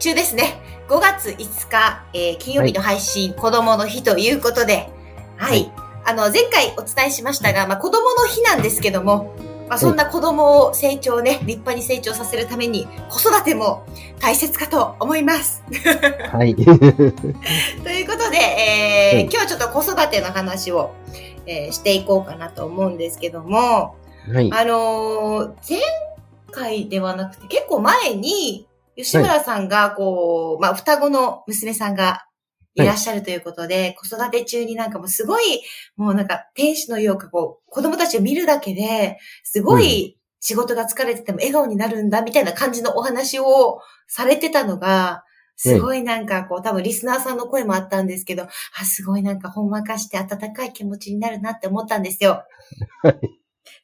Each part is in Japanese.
中ですね5月5日、えー金曜日の配信、子供の日ということで、はい。はいあの、前回お伝えしましたが、まあ、子供の日なんですけども、まあ、そんな子供を成長ね、立派に成長させるために、子育ても大切かと思います。はい。ということで、えーはい今日はちょっと子育ての話を、えーしていこうかなと思うんですけども、はい。あのー前回ではなくて、結構前に、吉村さんが、こう、まあ、双子の娘さんがい。らっしゃるということで、子育て中になんかもうすごい、もうなんか天使のようか、こう、子供たちを見るだけで、すごい仕事が疲れてても笑顔になるんだ、みたいな感じのお話をされてたのが、すごいなんかこう、多分リスナーさんの声もあったんですけど、あ、すごいなんかほんわかして温かい気持ちになるなって思ったんですよ。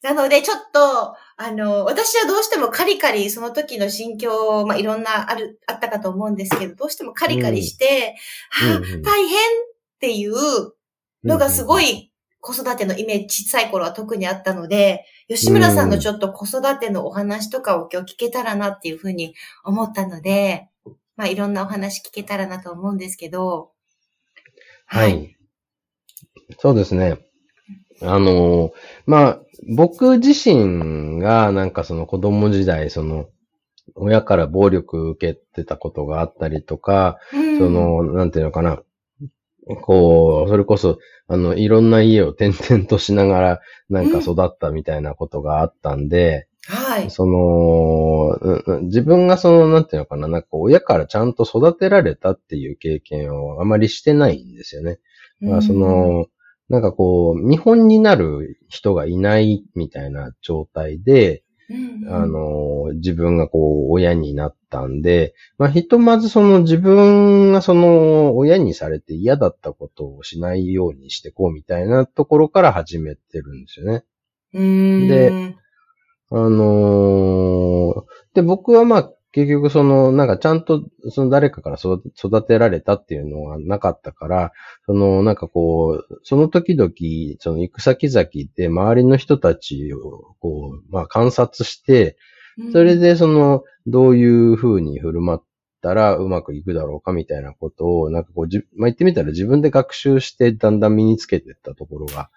なので、ちょっと、あの、私はどうしてもカリカリ、その時の心境、まあ、いろんなある、あったかと思うんですけど、どうしてもカリカリして、はあうんうん大変っていうのがすごい。い子育てのイメージ、小さい頃は特にあったので、吉村さんのちょっと子育てのお話とかを今日聞けたらなっていうふうに思ったので、まあ、いろんなお話聞けたらなと思うんですけど、は。い。そうですね。あの、まあ、僕自身がなんかその子供時代、その、親から暴力受けてたことがあったりとか、うんそ、の、なんていうのかな。こう、それこそ、あの、いろんな家を転々としながら、なんか育ったみたいなことがあったんで、はい。その、うんうん自分がその、なんていうのかな、なんか親からちゃんと育てられたっていう経験をあまりしてないんですよね。だからその、なんかこう、見本になる人がいないみたいな状態で、うん、あの、自分がこう、親になったんで、まあ、ひとまずその自分がその、親にされて嫌だったことをしないようにしてこうみたいなところから始めてるんですよね。うん、であのーで、僕はまあ、結局その、なんかちゃんと、その誰かから育て育てられたっていうのがなかったから、その、なんかこう、その時々、その行く先々で周りの人たちを、こう、まあ観察して、それ、でその、どういう風に振る舞ったらうまくいくだろうかみたいなことを、なんかこう、じまあ言ってみたら自分で学習してだんだん身につけていったところが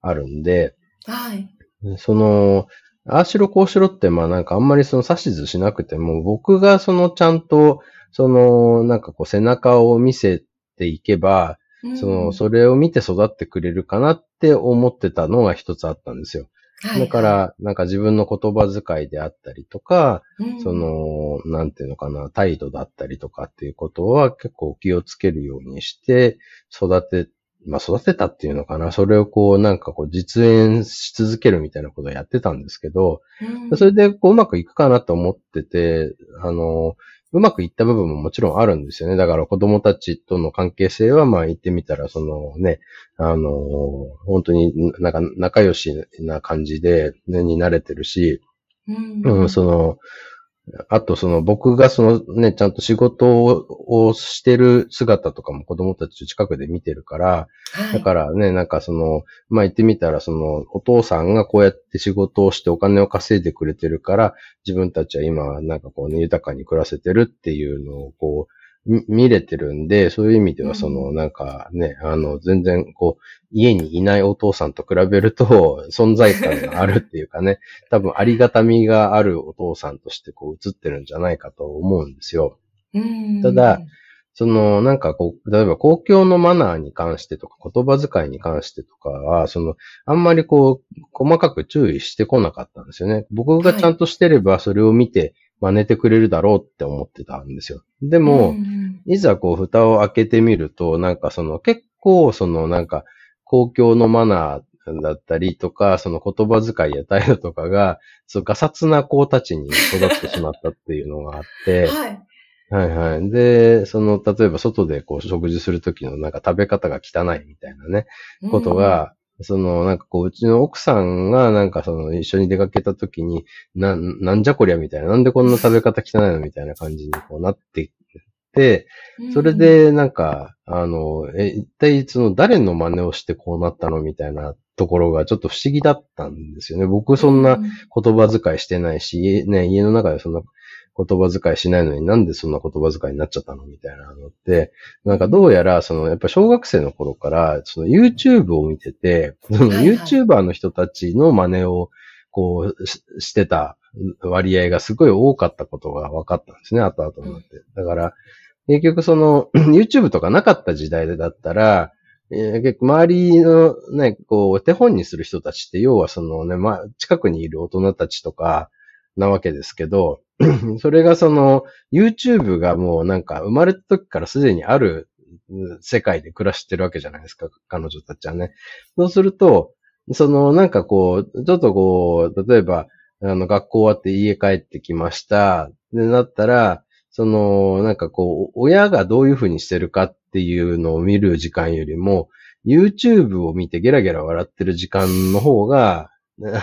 あるんで、はい。その、ああしろこうしろって、まあなんかあんまりその指図しなくても、僕がそのちゃんと、その、なんかこう背中を見せていけば、その、それを見て育ってくれるかなって思ってたのが一つあったんですよ。はい。だか、ら、なんか自分の言葉遣いであったりとか、うん。そ、の、なんていうのかな、態度だったりとかっていうことは結構気をつけるようにして、育て、まあ育てたっていうのかな、それをこうなんかこう実演し続けるみたいなことをやってたんですけど、うん。それでこううまくいくかなと思ってて、あの、うまくいった部分ももちろんあるんですよね。だから子供たちとの関係性はまあ言ってみたら、そのね、あの、本当になんか仲良しな感じで、ね、に慣れてるし、うん。うん、その、あとその僕がそのね、ちゃんと仕事ををしてる姿とかも子供たちと近くで見てるから、はい。だからね、なんかその、まあ言ってみたらそのお父さんがこうやって仕事をしてお金を稼いでくれてるから、自分たちは今なんかこうね、豊かに暮らせてるっていうのをこう、み見れてるんで、そういう意味ではその、うなんかね、あの、全然こう、家にいないお父さんと比べると、存在感があるっていうかね、多分ありがたみがあるお父さんとしてこう映ってるんじゃないかと思うんですよ。うんただ、その、なんかこう、例えば公共のマナーに関してとか、言葉遣いに関してとかは、その、あんまりこう、細かく注意してこなかったんですよね。僕がちゃんとしてれば、それを見て真似てくれるだろうって思ってたんですよ。でも、んいざこう、蓋を開けてみると、なんかその、結構、その、なんか、公共のマナーだったりとか、その言葉遣いや態度とかが、そう、ガサツな子たちに育ってしまったっていうのがあって、はい。はいはい。で、その、例えば外でこう食事するときのなんか食べ方が汚いみたいなね、ことが、その、なんかこう、うちの奥さんが、なんかその、一緒に出かけた時に、な、なんじゃこりゃみたいな、なんでこんな食べ方汚いのみたいな感じにこうなってて、うん、それで、なんか、あの、え、一体その誰の真似をしてこうなったのみたいなところがちょっと不思議だったんですよね。僕そんな言葉遣いしてないし、家ね、家の中でそんな言葉遣いしないのになんでそんな言葉遣いになっちゃったのみたいなのって、なんかどうやら、その、やっぱ小学生の頃から、その YouTube を見てて、その YouTuber の人たちの真似を、こうし、してた割合がすごい多かったことが分かったんですね、後々になって。だから、結局その、YouTube とかなかった時代だったら、えー結構周りのね、こう、手本にする人たちって、要はそのね、まあ、近くにいる大人たちとか、なわけですけど、それがその、YouTube がもうなんか生まれた時からすでにある世界で暮らしてるわけじゃないですか、彼女たちはね。そうすると、そのなんかこう、ちょっとこう、例えば、あの、学校終わって家帰ってきました。で、なったら、その、なんかこう、親がどういうふうにしてるかっていうのを見る時間よりも、YouTube を見てゲラゲラ笑ってる時間の方が、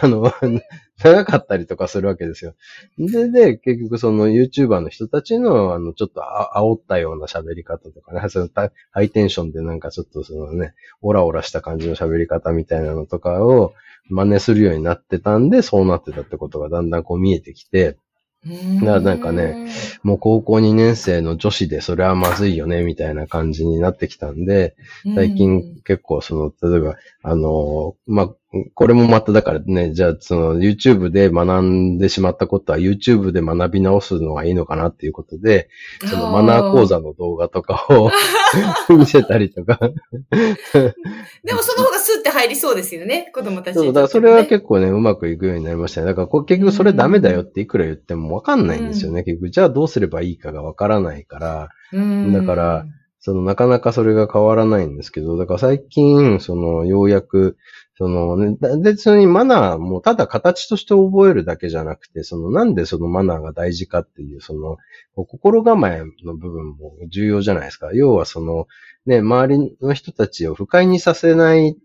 あの、長かったりとかするわけですよ。で、で、結局その YouTuber の人たちの、あの、ちょっとあ煽ったような喋り方とかね、そのたハイテンションでなんかちょっとそのね、オラオラした感じの喋り方みたいなのとかを真似するようになってたんで、そうなってたってことがだんだんこう見えてきて、うん。だからなんかね、もう高校2年生の女子でそれはまずいよね、みたいな感じになってきたんで、最近結構その、例えば、あの、まあ、これもまただからね、じゃあその YouTube で学んでしまったことは YouTube で学び直すのがいいのかなっていうことで、そのマナー講座の動画とかを 見せたりとか。でもその方がスッて入りそうですよね、子供たちね。そう、だからそれは結構ね、うまくいくようになりましたね。だから結局それダメだよっていくら言ってもわかんないんですよね。結局、じゃあどうすればいいかがわからないから、うんだから、その、なかなかそれが変わらないんですけど、だから最近、その、ようやく、そのね、だ別にマナーもただ形として覚えるだけじゃなくて、その、なんでそのマナーが大事かっていう、その、心構えの部分も重要じゃないですか。要はその、ね、周りの人たちを不快にさせない、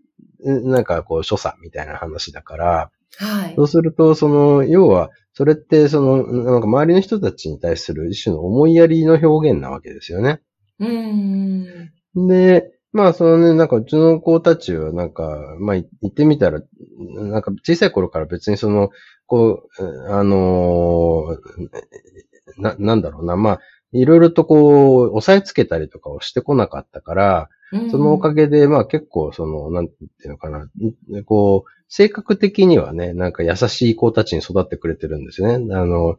えなんかこう、所作みたいな話だから、はいそ。うすると、その、要は、それって、その、なんか周りの人たちに対する一種の思いやりの表現なわけですよね。うん。で、まあ、そのね、なんかうちの子たちは、なんか、まあ、い言ってみたら、なんか小さい頃から別にその、こう、あのーな、なんだろうな、まあ、いろいろとこう、押さえつけたりとかをしてこなかったから、そのおかげで、まあ結構、その、なんていうのかな、んこう、性格的にはね、なんか優しい子たちに育ってくれてるんですね。あの、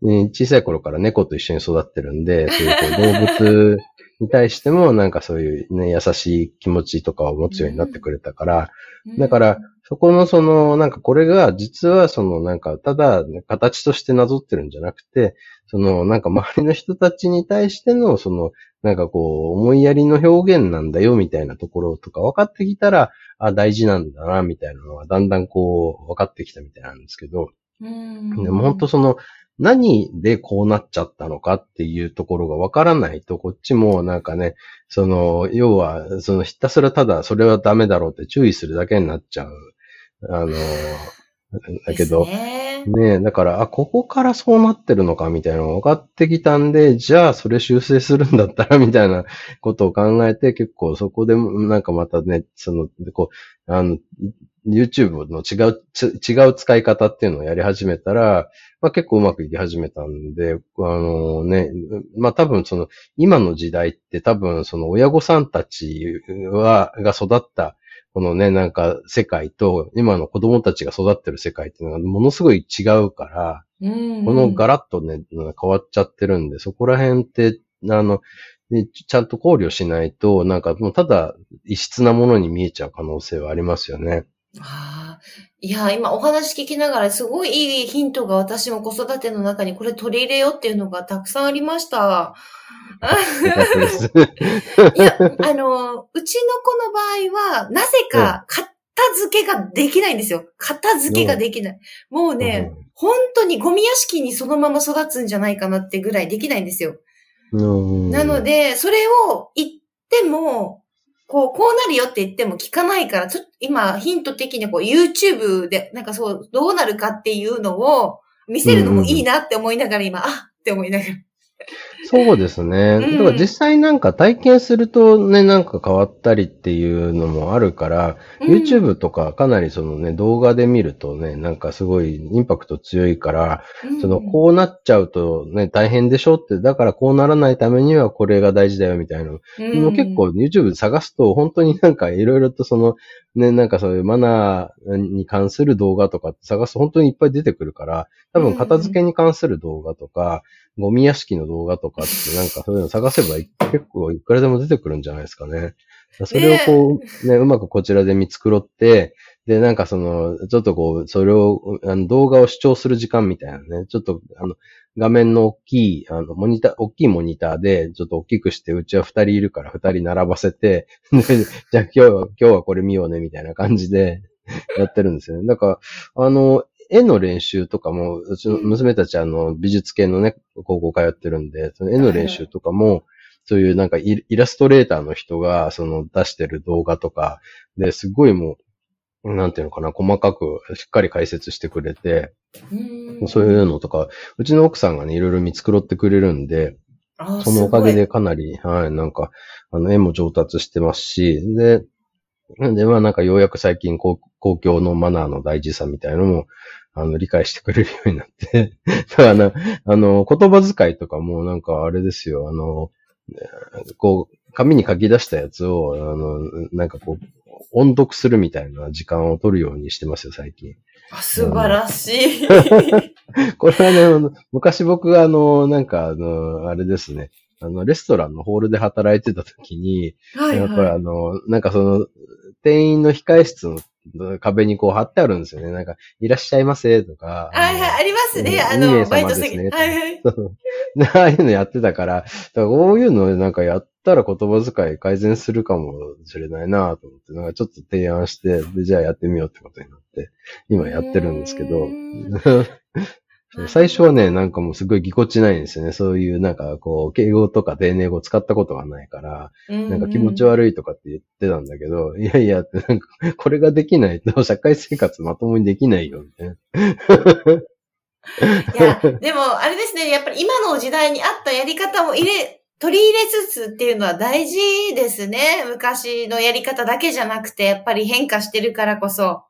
ね小さい頃から猫と一緒に育ってるんで、そういう動物に対してもなんかそういうね、優しい気持ちとかを持つようになってくれたから、うん。だから、そこのその、なんかこれが実はそのなんかただ形としてなぞってるんじゃなくて、そのなんか周りの人たちに対してのそのなんかこう思いやりの表現なんだよみたいなところとか分かってきたら、あ、大事なんだなみたいなのがだんだんこう分かってきたみたいなんですけど、うん。でも本当その何でこうなっちゃったのかっていうところがわからないと、こっちもなんかね、その、要は、そのひたすらただそれはダメだろうって注意するだけになっちゃう。あの、だけど。ね。ねえ、だから、あ、ここからそうなってるのかみたいなのが分かってきたんで、じゃあそれ修正するんだったらみたいなことを考えて、結構そこでもなんかまたね、その、でこう、あの、YouTube の違う、ち違う使い方っていうのをやり始めたら、まあ結構うまくいき始めたんで、あのね、まあ多分その、今の時代って多分その親御さんたちは、が育った、このね、なんか世界と、今の子供たちが育ってる世界っていうのがものすごい違うから、うんこのガラッとね、変わっちゃってるんで、そこら辺って、あの、ねちゃんと考慮しないと、なんかもうただ異質なものに見えちゃう可能性はありますよね。ああいや、今お話聞きながらすごいいいヒントが私も子育ての中にこれ取り入れようっていうのがたくさんありました。よかったです。いや、あの、うちの子の場合は、なぜか片付けができないんですよ。片付けができない。もうね、本当にゴミ屋敷にそのまま育つんじゃないかなってぐらいできないんですよ。うんなの、で、それを言っても、こう、こうなるよって言っても聞かないから、ちょっと今、ヒント的にこう、YouTube で、なんかそう、どうなるかっていうのを見せるのもいいなって思いながら今、あって思いながら。そうですね。うんだから実際なんか体験するとね、なんか変わったりっていうのもあるから、うん YouTube とかかなりそのね、動画で見るとね、なんかすごいインパクト強いから、その、こうなっちゃうとね、大変でしょって、だからこうならないためにはこれが大事だよみたいなの。うん、結構 YouTube で探すと、本当になんかいろいろとその、ね、なんかそういうマナーに関する動画とか探すと本当にいっぱい出てくるから、多分片付けに関する動画とか、ゴミ屋敷の動画とかってなんかそういうの探せば結構いくらでも出てくるんじゃないですかね。それをこう、ね、うまくこちらで見繕って、で、なんかその、ちょっとこう、それを、あの動画を視聴する時間みたいなね、ちょっと、あの、画面の大きい、あの、モニター、大きいモニターで、ちょっと大きくして、うちは二人いるから二人並ばせて、でじゃあ今日は、今日はこれ見ようね、みたいな感じでやってるんですよね。だから、あの、絵の練習とかも、うちの娘たちあの、美術系のね、高校通ってるんで、その絵の練習とかも、そういうなんかイイラストレーターの人が、その出してる動画とか、で、すごいもう、なんていうのかな、細かくしっかり解説してくれて、うん。そういうのとか、うちの奥さんがね、いろいろ見繕ってくれるんで、あそのおかげすでかなり、はい、なんか、あの、絵も上達してますし、で、なんで、まあなんかようやく最近公公共のマナーの大事さみたいなのも、あの、理解してくれるようになって、だからな、あの、言葉遣いとかもなんかあれですよ、あの、こう、紙に書き出したやつを、あの、なんかこう、音読するみたいな時間を取るようにしてますよ、最近。素晴らしい。これはね昔僕があの、なんかあの、あれですね、あの、レストランのホールで働いてた時に、はいやっぱりはあの、なんかその、店員の控え室の壁にこう貼ってあるんですよね。なんか、いらっしゃいませとか。い。はいはい、ありますね。あの、バイ様ですねト先。はいはい。ああいうのやってたから、だからこういうのなんかやったら言葉遣い改善するかもしれないなと思って、なんかちょっと提案して、で、じゃあやってみようってことになって、今やってるんですけど 最初はね、なんかもうすごいぎこちないんですよね。そういうなんかこう、敬語とか丁寧語使ったことがないから、なんか気持ち悪いとかって言ってたんだけど、いやいやって、なんか、これができないと社会生活まともにできないよ、みたいな。いや、でも、あれですね、やっぱり今の時代に合ったやり方も入れ、取り入れつつっていうのは大事ですね。昔のやり方だけじゃなくて、やっぱり変化してるからこそ。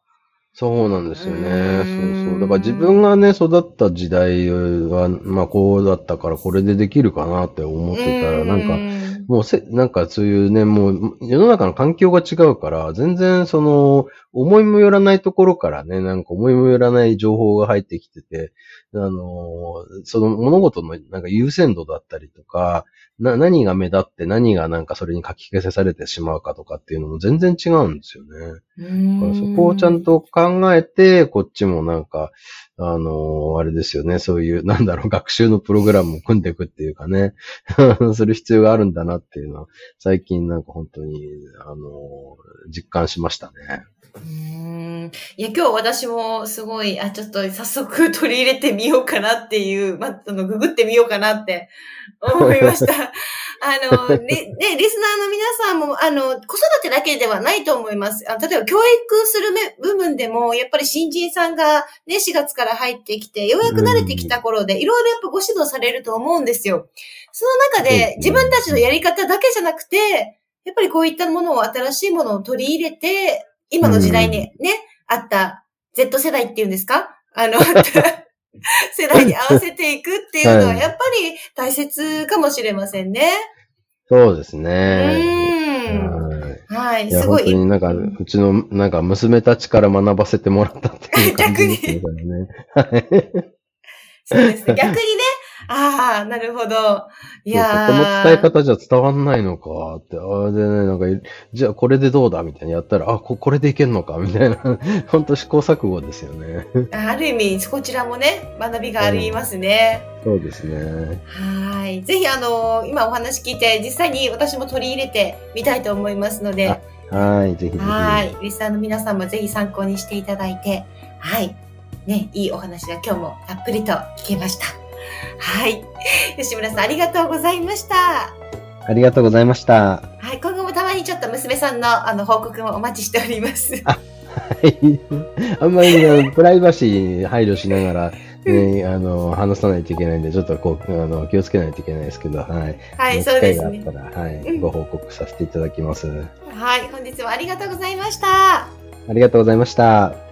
そうなんですようね。うそう。だから自分がね、育った時代は、まあこうだったからこれでできるかなって思ってたら、なんか、か、もうせ、なんかそういうね、もう世の中の環境が違うから、全然その、思いもよらないところからね、なんか思いもよらない情報が入ってきてて、あのーその物事のなんか優先度だったりとか、な、何が目立って何がなんかそれに書き消せされてしまうかとかっていうのも全然違うんですよね。そこをちゃんと考えて、こっちもなんか、あのーあれですよね、そういう、なんだろう、学習のプログラムを組んでいくっていうかね、する必要があるんだなっていうのは、最近なんか本当に、あのー実感しましたね。うーんいや、今日私もすごい、あ、ちょっと早速取り入れてみようかなっていう、ま、あの、ググってみようかなって 思いました。あの、り ね、リスナーの皆さんも、あの、子育てだけではないと思います。あ例えば、教育するめ部分でも、やっぱり新人さんがね、4月から入ってきて、ようやく慣れてきた頃で、いろいろやっぱご指導されると思うんですよ。その中で、自分たちのやり方だけじゃなくて、やっぱりこういったものを、新しいものを取り入れて、今の時代にね、あった Z 世代っていうんですか？あの、あった世代に合わせていくっていうのは、はいやっぱり大切かもしれませんね。そうですうね。ーん。はいすごい。本当になんか、うちの、なんか娘たちから学ばせてもらったっていう感じですね。これねはいそうですね。逆にね、ああ、なるほど。いやこのー伝え方じゃ伝わんないのかって、ああ、でね、なんか、じゃあこれでどうだみたいにやったら、あ、ここれでいけんのかみたいな、本当試行錯誤ですよね。ある意味、こちらもね、学びがありますね。そうですね。はい。ぜひ、あの、今お話聞いて、実際に私も取り入れてみたいと思いますので、あはい、ぜひぜひ。はい。リスナーの皆さんもぜひ参考にしていただいて、はい。ね、いいお話が今日もたっぷりと聞けました。はい。吉村さん、ありがとうございました。ありがとうございました。はい。今後もたまにちょっと娘さんのあの報告もお待ちしております。はい。あんまり、プライバシーに配慮しながら、ね、あの、話さないといけないんで、ちょっとこう、あの、気をつけないといけないですけど、はい。はい、そうですね機会。があったら、はい、うんご報告させていただきます。はい。本日はありがとうございました。ありがとうございました。